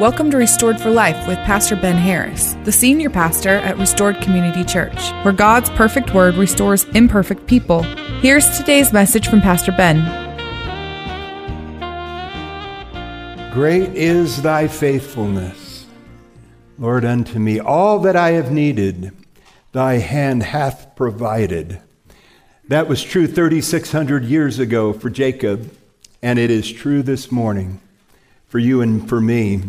Welcome to Restored for Life with Pastor Ben Harris, the senior pastor at Restored Community Church, where God's perfect word restores imperfect people. Here's today's message from Pastor Ben. Great is thy faithfulness, Lord, unto me. All that I have needed, thy hand hath provided. That was true 3,600 years ago for Jacob, and it is true this morning for you and for me.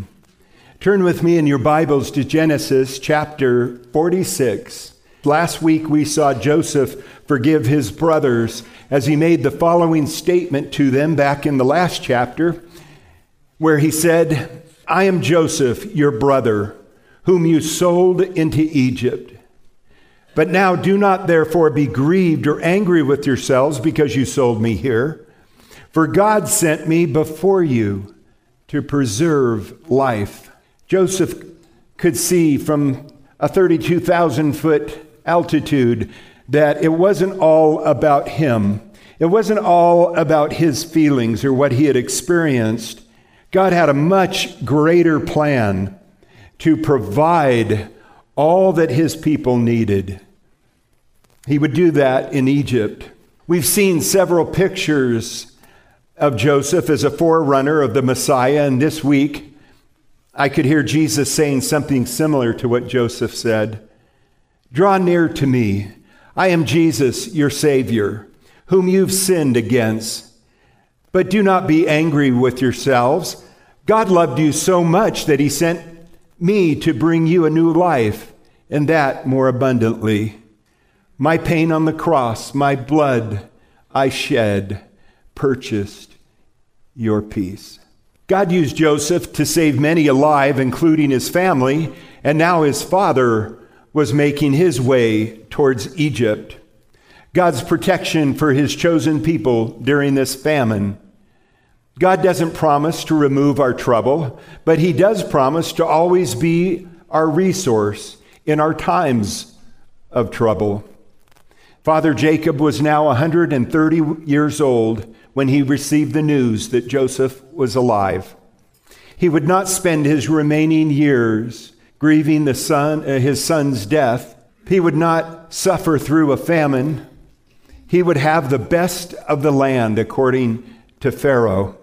Turn with me in your Bibles to Genesis chapter 46. Last week we saw Joseph forgive his brothers as he made the following statement to them back in the last chapter, where he said, I am Joseph, your brother, whom you sold into Egypt. But now do not therefore be grieved or angry with yourselves because you sold me here. For God sent me before you to preserve life. Joseph could see from a 32,000 foot altitude that it wasn't all about him. It wasn't all about his feelings or what he had experienced. God had a much greater plan to provide all that his people needed. He would do that in Egypt. We've seen several pictures of Joseph as a forerunner of the Messiah, and this week I could hear Jesus saying something similar to what Joseph said Draw near to me. I am Jesus, your Savior, whom you've sinned against. But do not be angry with yourselves. God loved you so much that he sent me to bring you a new life, and that more abundantly. My pain on the cross, my blood I shed, purchased your peace. God used Joseph to save many alive, including his family, and now his father was making his way towards Egypt. God's protection for his chosen people during this famine. God doesn't promise to remove our trouble, but he does promise to always be our resource in our times of trouble. Father Jacob was now 130 years old when he received the news that Joseph was alive. He would not spend his remaining years grieving the son, uh, his son's death. He would not suffer through a famine. He would have the best of the land, according to Pharaoh.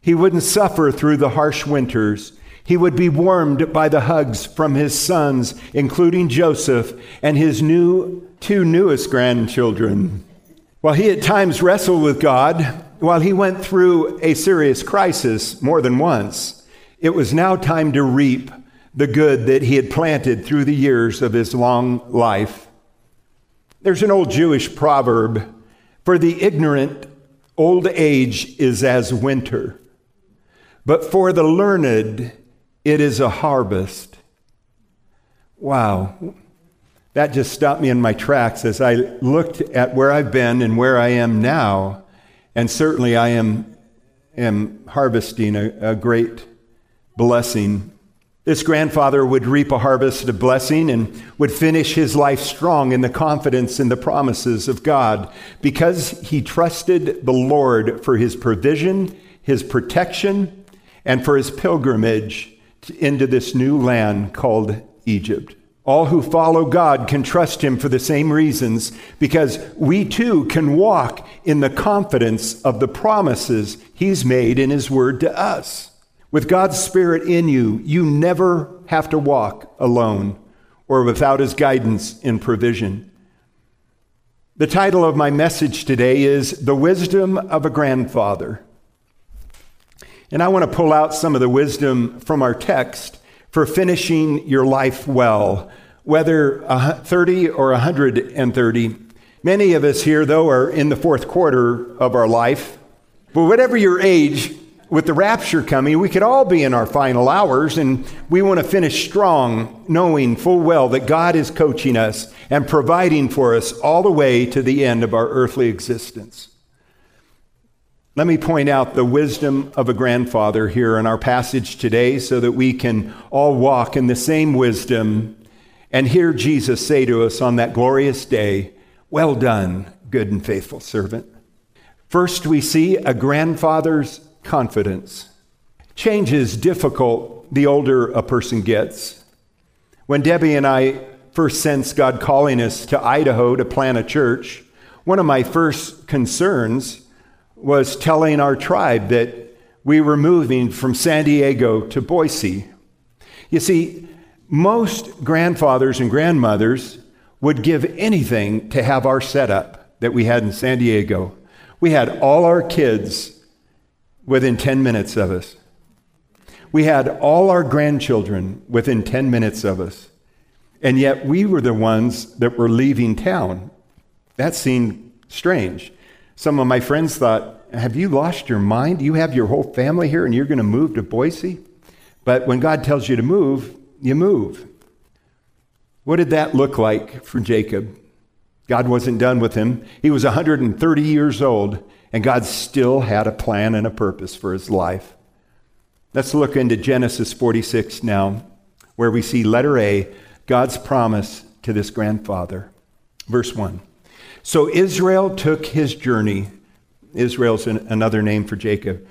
He wouldn't suffer through the harsh winters. He would be warmed by the hugs from his sons, including Joseph and his new two newest grandchildren. While he at times wrestled with God, while he went through a serious crisis more than once, it was now time to reap the good that he had planted through the years of his long life. There's an old Jewish proverb For the ignorant, old age is as winter, but for the learned, it is a harvest. Wow. That just stopped me in my tracks as I looked at where I've been and where I am now. And certainly I am, am harvesting a, a great blessing. This grandfather would reap a harvest of blessing and would finish his life strong in the confidence in the promises of God because he trusted the Lord for his provision, his protection, and for his pilgrimage into this new land called Egypt. All who follow God can trust Him for the same reasons because we too can walk in the confidence of the promises He's made in His Word to us. With God's Spirit in you, you never have to walk alone or without His guidance and provision. The title of my message today is The Wisdom of a Grandfather. And I want to pull out some of the wisdom from our text for finishing your life well, whether 30 or 130. Many of us here, though, are in the fourth quarter of our life. But whatever your age, with the rapture coming, we could all be in our final hours, and we want to finish strong, knowing full well that God is coaching us and providing for us all the way to the end of our earthly existence. Let me point out the wisdom of a grandfather here in our passage today so that we can all walk in the same wisdom and hear Jesus say to us on that glorious day, Well done, good and faithful servant. First, we see a grandfather's confidence. Change is difficult the older a person gets. When Debbie and I first sensed God calling us to Idaho to plant a church, one of my first concerns was telling our tribe that we were moving from San Diego to Boise. You see, most grandfathers and grandmothers would give anything to have our setup that we had in San Diego. We had all our kids within 10 minutes of us. We had all our grandchildren within 10 minutes of us. And yet we were the ones that were leaving town. That seemed strange. Some of my friends thought, Have you lost your mind? You have your whole family here and you're going to move to Boise? But when God tells you to move, you move. What did that look like for Jacob? God wasn't done with him. He was 130 years old, and God still had a plan and a purpose for his life. Let's look into Genesis 46 now, where we see letter A, God's promise to this grandfather. Verse 1. So Israel took his journey. Israel's an, another name for Jacob.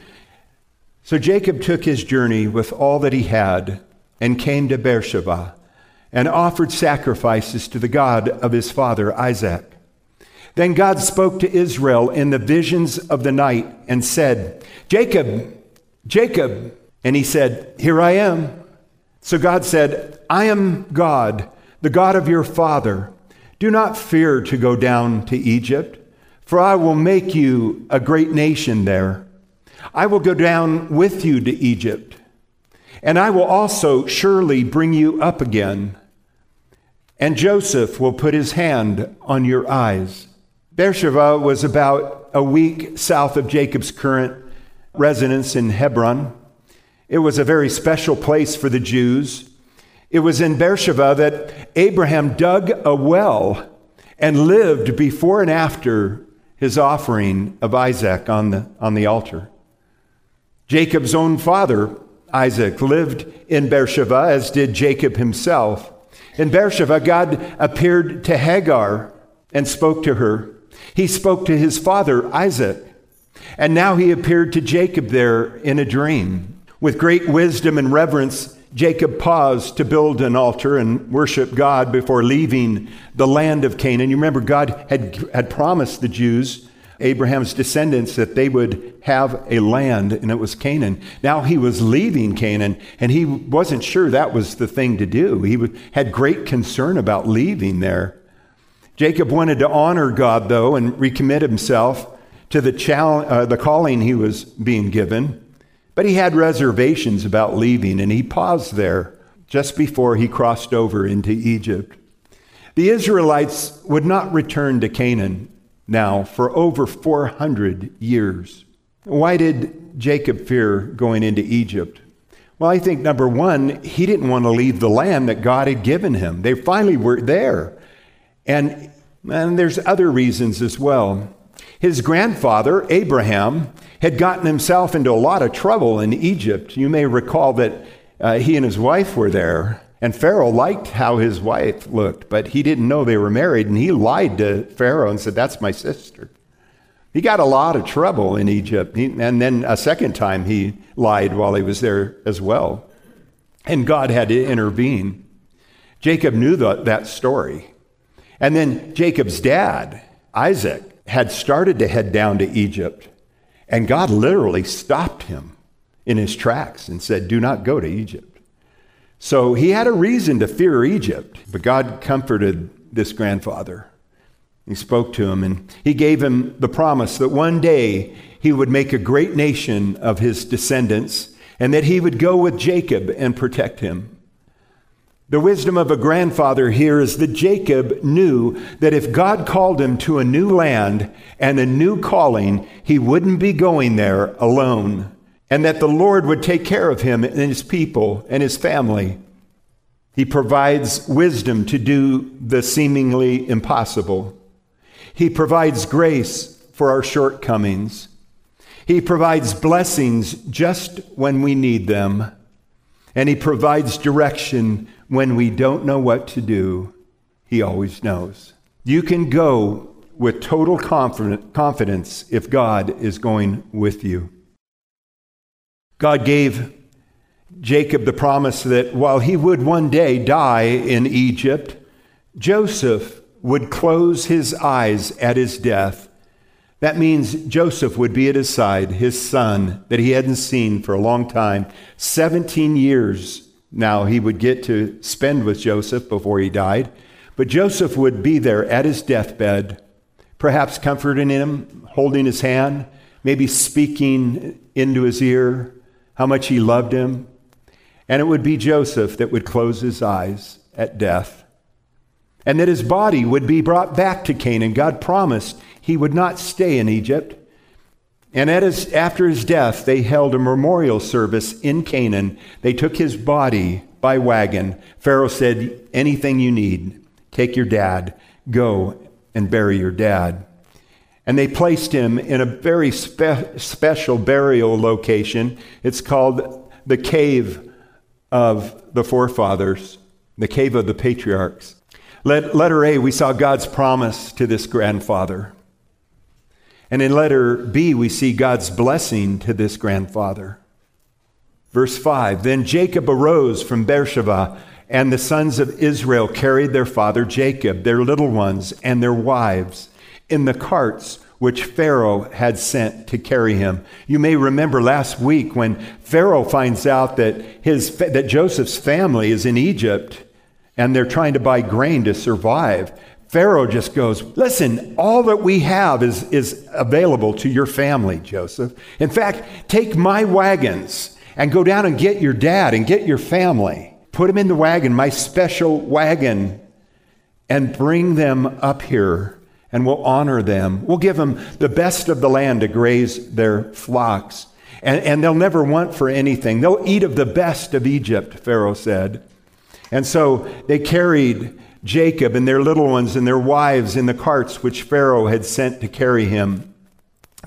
So Jacob took his journey with all that he had and came to Beersheba and offered sacrifices to the God of his father Isaac. Then God spoke to Israel in the visions of the night and said, Jacob, Jacob. And he said, Here I am. So God said, I am God, the God of your father. Do not fear to go down to Egypt, for I will make you a great nation there. I will go down with you to Egypt and I will also surely bring you up again. And Joseph will put his hand on your eyes. Beersheba was about a week south of Jacob's current residence in Hebron. It was a very special place for the Jews. It was in Beersheba that Abraham dug a well and lived before and after his offering of Isaac on the, on the altar. Jacob's own father Isaac lived in Beersheba, as did Jacob himself. In Beersheba, God appeared to Hagar and spoke to her. He spoke to his father, Isaac. And now he appeared to Jacob there in a dream. With great wisdom and reverence, Jacob paused to build an altar and worship God before leaving the land of Canaan. You remember, God had, had promised the Jews Abraham's descendants that they would have a land, and it was Canaan. Now he was leaving Canaan, and he wasn't sure that was the thing to do. He had great concern about leaving there. Jacob wanted to honor God, though, and recommit himself to the, uh, the calling he was being given. But he had reservations about leaving, and he paused there just before he crossed over into Egypt. The Israelites would not return to Canaan now for over 400 years. Why did Jacob fear going into Egypt? Well, I think number one, he didn't want to leave the land that God had given him. They finally were there. And, and there's other reasons as well. His grandfather, Abraham, had gotten himself into a lot of trouble in Egypt. You may recall that uh, he and his wife were there. And Pharaoh liked how his wife looked, but he didn't know they were married, and he lied to Pharaoh and said, That's my sister. He got a lot of trouble in Egypt, he, and then a second time he lied while he was there as well. And God had to intervene. Jacob knew the, that story. And then Jacob's dad, Isaac, had started to head down to Egypt, and God literally stopped him in his tracks and said, Do not go to Egypt. So he had a reason to fear Egypt, but God comforted this grandfather. He spoke to him and he gave him the promise that one day he would make a great nation of his descendants and that he would go with Jacob and protect him. The wisdom of a grandfather here is that Jacob knew that if God called him to a new land and a new calling, he wouldn't be going there alone and that the Lord would take care of him and his people and his family. He provides wisdom to do the seemingly impossible. He provides grace for our shortcomings. He provides blessings just when we need them. And He provides direction when we don't know what to do. He always knows. You can go with total confidence if God is going with you. God gave Jacob the promise that while he would one day die in Egypt, Joseph would close his eyes at his death. That means Joseph would be at his side, his son that he hadn't seen for a long time. 17 years now he would get to spend with Joseph before he died. But Joseph would be there at his deathbed, perhaps comforting him, holding his hand, maybe speaking into his ear how much he loved him. And it would be Joseph that would close his eyes at death. And that his body would be brought back to Canaan. God promised he would not stay in Egypt. And his, after his death, they held a memorial service in Canaan. They took his body by wagon. Pharaoh said, Anything you need, take your dad, go and bury your dad. And they placed him in a very spe- special burial location. It's called the Cave of the Forefathers, the Cave of the Patriarchs. Let, letter A, we saw God's promise to this grandfather. And in letter B, we see God's blessing to this grandfather. Verse 5 Then Jacob arose from Beersheba, and the sons of Israel carried their father Jacob, their little ones, and their wives in the carts which Pharaoh had sent to carry him. You may remember last week when Pharaoh finds out that, his, that Joseph's family is in Egypt and they're trying to buy grain to survive. Pharaoh just goes, Listen, all that we have is, is available to your family, Joseph. In fact, take my wagons and go down and get your dad and get your family. Put them in the wagon, my special wagon, and bring them up here and we'll honor them. We'll give them the best of the land to graze their flocks. And, and they'll never want for anything. They'll eat of the best of Egypt, Pharaoh said. And so they carried Jacob and their little ones and their wives in the carts which Pharaoh had sent to carry him.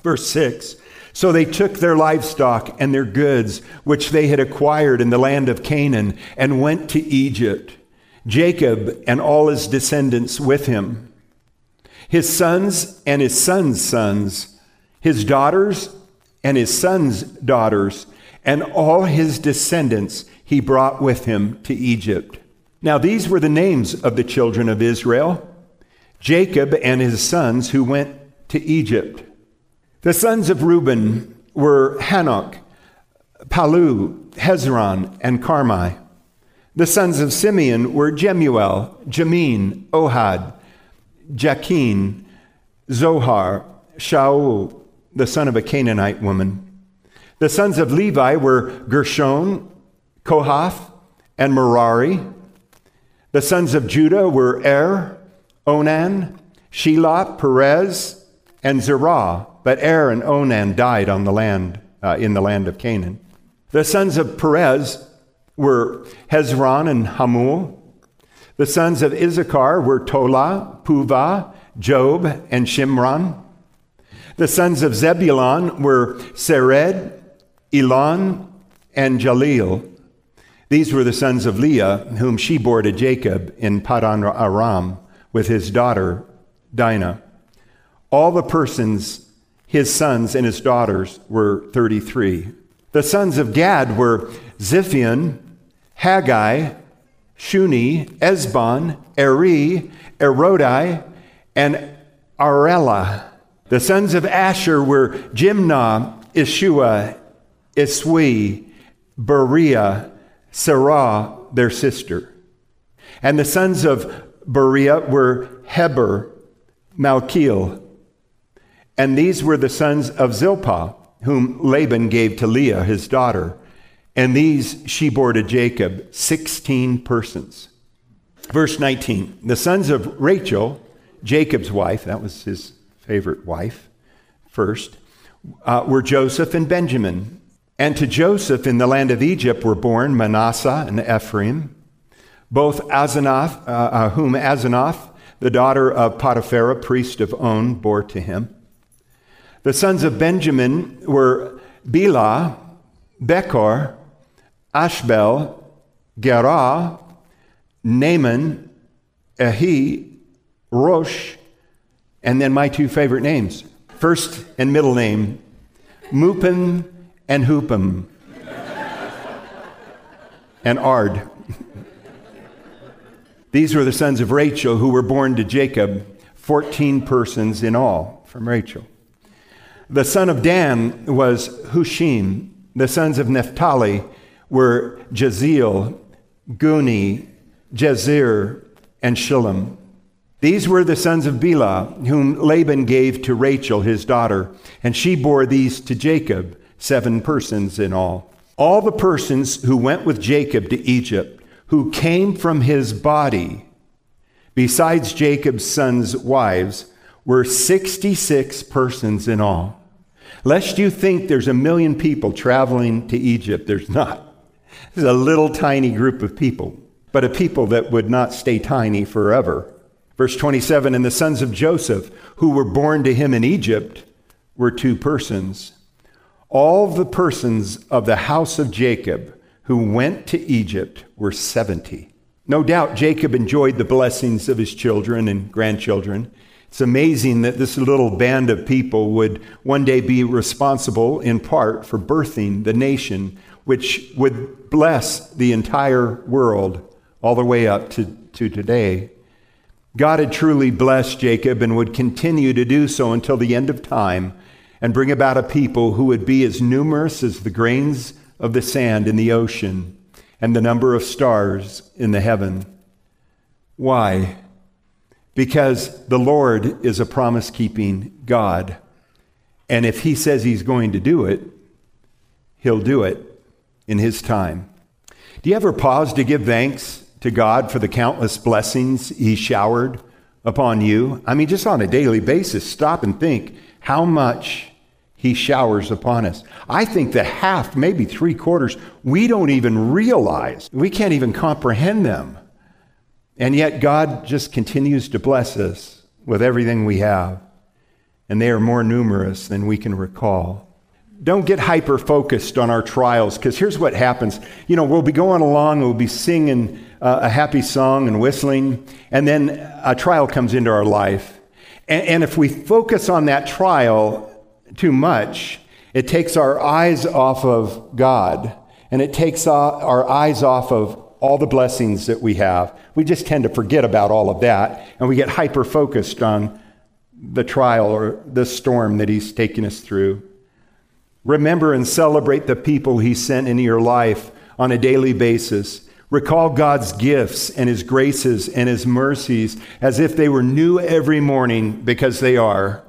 Verse 6 So they took their livestock and their goods, which they had acquired in the land of Canaan, and went to Egypt, Jacob and all his descendants with him his sons and his sons' sons, his daughters and his sons' daughters, and all his descendants he brought with him to Egypt. Now, these were the names of the children of Israel Jacob and his sons who went to Egypt. The sons of Reuben were Hanoch, Pallu, Hezron, and Carmi. The sons of Simeon were Jemuel, Jamin, Ohad, Jachin, Zohar, Shaul, the son of a Canaanite woman. The sons of Levi were Gershon, Kohath, and Merari. The sons of Judah were Er, Onan, Shelah, Perez, and Zerah. But Er and Onan died on the land, uh, in the land of Canaan. The sons of Perez were Hezron and Hamul. The sons of Issachar were Tola, Puvah, Job, and Shimron. The sons of Zebulun were Sered, Elon, and Jahleel. These were the sons of Leah, whom she bore to Jacob in Padan Aram with his daughter Dinah. All the persons, his sons and his daughters, were 33. The sons of Gad were Ziphion, Haggi, Shuni, Ezbon, Eri, Arodi, and Areli. The sons of Asher were Jimnah, Ishuah, Isui, Beriah, Serah, their sister. And the sons of Beriah were Heber, Malchiel. And these were the sons of Zilpah, whom Laban gave to Leah, his daughter. And these she bore to Jacob, 16 persons. Verse 19 The sons of Rachel, Jacob's wife, that was his favorite wife first, uh, were Joseph and Benjamin. And to Joseph in the land of Egypt were born Manasseh and Ephraim, both Asenath, uh, uh, whom Asenath, the daughter of Potiphera, priest of On, bore to him. The sons of Benjamin were Bela, Becher, Ashbel, Gera, Naaman, Ehi, Rosh, and then my two favorite names, first and middle name, Muppim and Huppim. and Ard. These were the sons of Rachel who were born to Jacob, 14 persons in all from Rachel. The son of Dan was Hushim. The sons of Naphtali were Jahzeel, Guni, Jezer, and Shillem. These were the sons of Bilhah, whom Laban gave to Rachel, his daughter, and she bore these to Jacob, seven persons in all. All the persons who went with Jacob to Egypt, who came from his body, besides Jacob's sons' wives, were 66 persons in all. Lest you think there's a million people traveling to Egypt, there's not. There's a little tiny group of people, but a people that would not stay tiny forever. Verse 27 And the sons of Joseph, who were born to him in Egypt, were two persons. All the persons of the house of Jacob who went to Egypt were 70. No doubt Jacob enjoyed the blessings of his children and grandchildren. It's amazing that this little band of people would one day be responsible in part for birthing the nation, which would bless the entire world all the way up to, to today. God had truly blessed Jacob and would continue to do so until the end of time and bring about a people who would be as numerous as the grains of the sand in the ocean and the number of stars in the heaven. Why? Because the Lord is a promise keeping God. And if He says He's going to do it, He'll do it in His time. Do you ever pause to give thanks to God for the countless blessings He showered upon you? I mean, just on a daily basis, stop and think how much He showers upon us. I think that half, maybe three quarters, we don't even realize. We can't even comprehend them. And yet, God just continues to bless us with everything we have. And they are more numerous than we can recall don't get hyper focused on our trials because here's what happens. You know, we'll be going along, we'll be singing uh, a happy song and whistling, and then a trial comes into our life. And, and if we focus on that trial too much, it takes our eyes off of God and it takes our eyes off of all the blessings that we have. We just tend to forget about all of that and we get hyper focused on the trial or the storm that He's taking us through. Remember and celebrate the people He sent into your life on a daily basis. Recall God's gifts and His graces and His mercies as if they were new every morning because they are.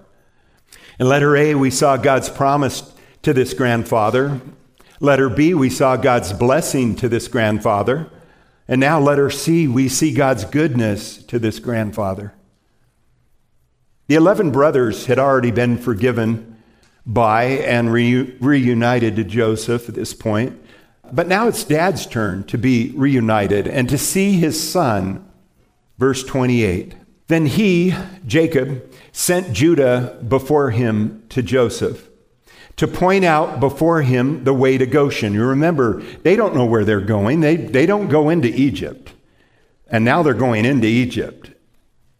In letter A, we saw God's promise to this grandfather. Letter B, we saw God's blessing to this grandfather. And now, letter C, we see God's goodness to this grandfather. The 11 brothers had already been forgiven by and re- reunited to Joseph at this point. But now it's dad's turn to be reunited and to see his son. Verse 28. Then he, Jacob, sent Judah before him to Joseph to point out before him the way to Goshen. You remember, they don't know where they're going, they, they don't go into Egypt. And now they're going into Egypt.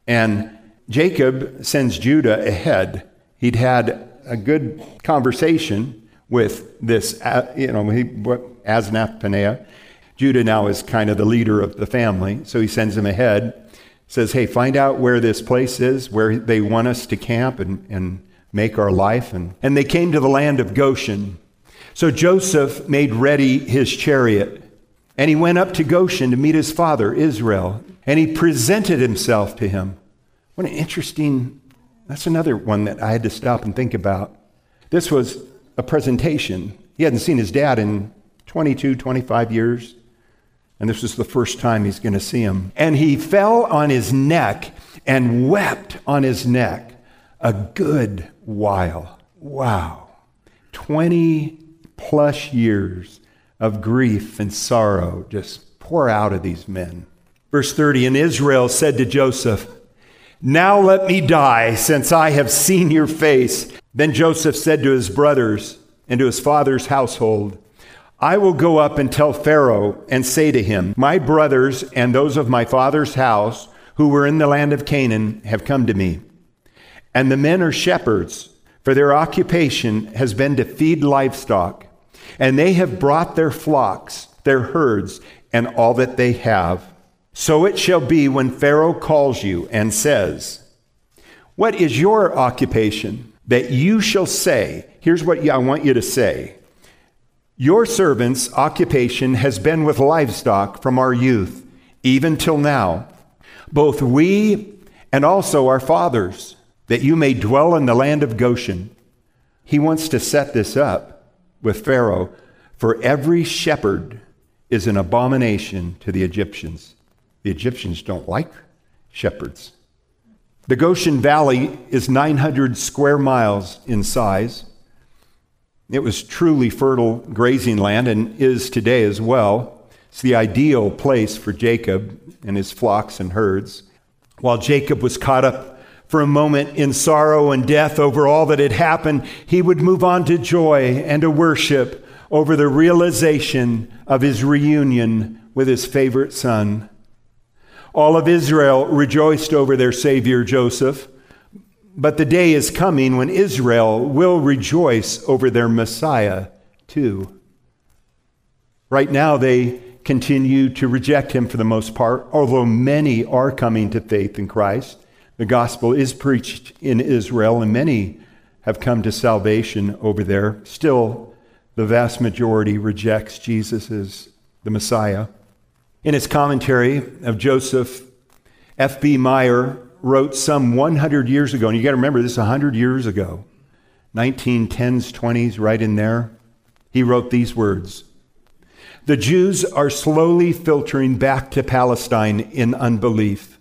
And Jacob sends Judah ahead. He'd had a good conversation with this, uh, you know, he, Zaphnath-Paaneah. Judah now is kind of the leader of the family, so he sends him ahead, says, Hey, find out where this place is, where they want us to camp and, and make our life. And, and they came to the land of Goshen. So Joseph made ready his chariot, and he went up to Goshen to meet his father, Israel, and he presented himself to him. What an interesting that's another one that I had to stop and think about. This was a presentation. He hadn't seen his dad in 22, 25 years. And this was the first time he's going to see him. And he fell on his neck and wept on his neck a good while. Wow. 20 plus years of grief and sorrow just pour out of these men. Verse 30 And Israel said to Joseph, now let me die, since I have seen your face. Then Joseph said to his brothers and to his father's household, I will go up and tell Pharaoh and say to him, My brothers and those of my father's house who were in the land of Canaan have come to me. And the men are shepherds, for their occupation has been to feed livestock. And they have brought their flocks their herds, and all that they have. So it shall be when Pharaoh calls you and says, What is your occupation? That you shall say, Here's what I want you to say. Your servant's occupation has been with livestock from our youth, even till now, both we and also our fathers, that you may dwell in the land of Goshen. He wants to set this up with Pharaoh, for every shepherd is an abomination to the Egyptians. The Egyptians don't like shepherds. The Goshen Valley is 900 square miles in size. It was truly fertile grazing land and is today as well. It's the ideal place for Jacob and his flocks and herds. While Jacob was caught up for a moment in sorrow and death over all that had happened, he would move on to joy and to worship over the realization of his reunion with his favorite son. All of Israel rejoiced over their Savior Joseph, but the day is coming when Israel will rejoice over their Messiah too. Right now, they continue to reject him for the most part, although many are coming to faith in Christ. The gospel is preached in Israel, and many have come to salvation over there. Still, the vast majority rejects Jesus as the Messiah. In his commentary of Joseph, F.B. Meyer wrote some 100 years ago, and you got to remember this 100 years ago, 1910s, 20s, right in there. He wrote these words The Jews are slowly filtering back to Palestine in unbelief.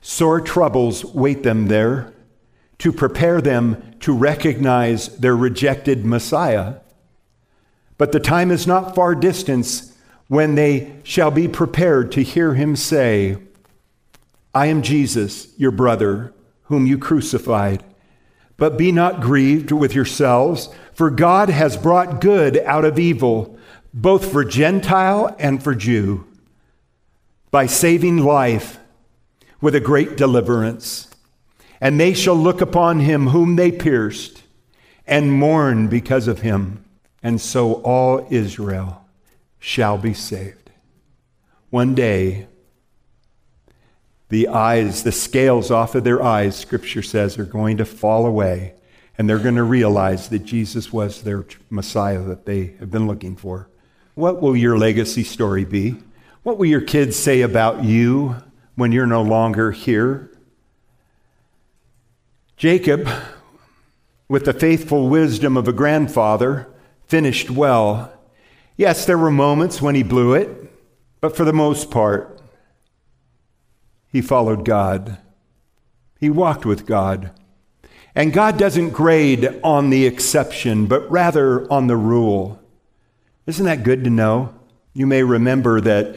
Sore troubles wait them there to prepare them to recognize their rejected Messiah but the time is not far distant when they shall be prepared to hear him say, I am Jesus, your brother, whom you crucified. But be not grieved with yourselves, for God has brought good out of evil, both for Gentile and for Jew, by saving life with a great deliverance. And they shall look upon him whom they pierced and mourn because of him and so all Israel shall be saved. One day, the eyes, the scales off of their eyes, Scripture says, are going to fall away, and they're going to realize that Jesus was their Messiah that they have been looking for. What will your legacy story be? What will your kids say about you when you're no longer here? Jacob, with the faithful wisdom of a grandfather, finished well. Yes, there were moments when he blew it, but for the most part, he followed God. He walked with God. And God doesn't grade on the exception, but rather on the rule. Isn't that good to know? You may remember that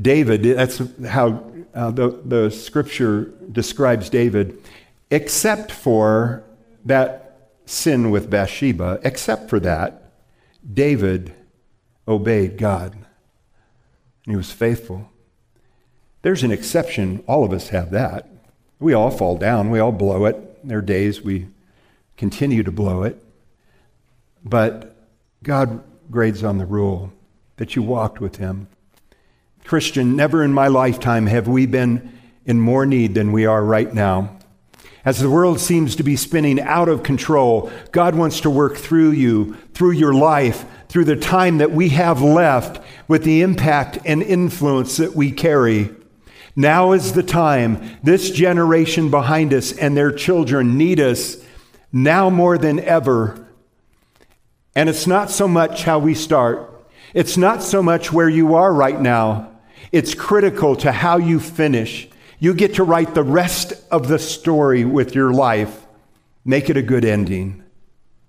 David, that's how uh, the, the scripture describes David, except for that sin with Bathsheba, except for that, David obeyed God, and he was faithful. There's an exception. All of us have that. We all fall down, we all blow it. There are days we continue to blow it. But God grades on the rule that you walked with him. Christian, never in my lifetime have we been in more need than we are right now. As the world seems to be spinning out of control, God wants to work through you, through your life, through the time that we have left with the impact and influence that we carry. Now is the time. This generation behind us and their children need us now more than ever. And it's not so much how we start, it's not so much where you are right now. It's critical to how you finish. You get to write the rest of the story with your life. Make it a good ending.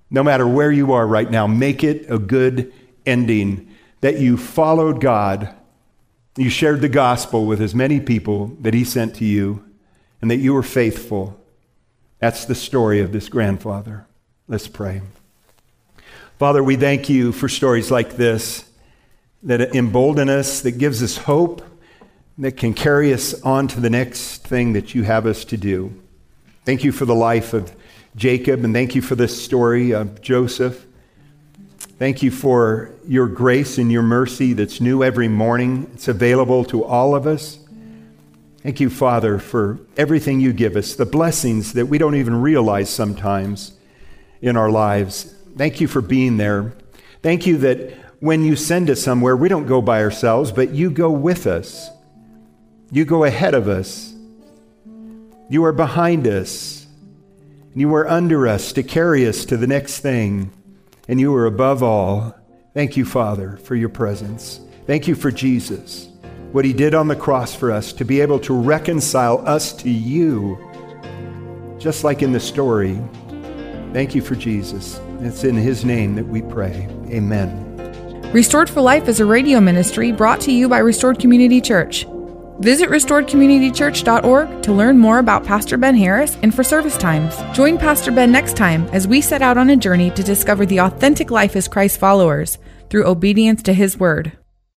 No matter where you are right now, make it a good ending that you followed God, you shared the gospel with as many people that He sent to you, and that you were faithful. That's the story of this grandfather. Let's pray. Father, we thank you for stories like this that embolden us, that gives us hope that can carry us on to the next thing that you have us to do. Thank you for the life of Jacob, and thank you for this story of Joseph. Thank you for your grace and your mercy that's new every morning. It's available to all of us. Thank you, Father, for everything you give us, the blessings that we don't even realize sometimes in our lives. Thank you for being there. Thank you that when you send us somewhere, we don't go by ourselves, but you go with us. You go ahead of us. You are behind us. You are under us to carry us to the next thing and you are above all. Thank you, Father, for your presence. Thank you for Jesus, what he did on the cross for us to be able to reconcile us to you, just like in the story. Thank you for Jesus. It's in his name that we pray. Amen. Restored for Life is a radio ministry brought to you by Restored Community Church. Visit restoredcommunitychurch.org to learn more about Pastor Ben Harris and for service times. Join Pastor Ben next time as we set out on a journey to discover the authentic life as Christ followers through obedience to his word.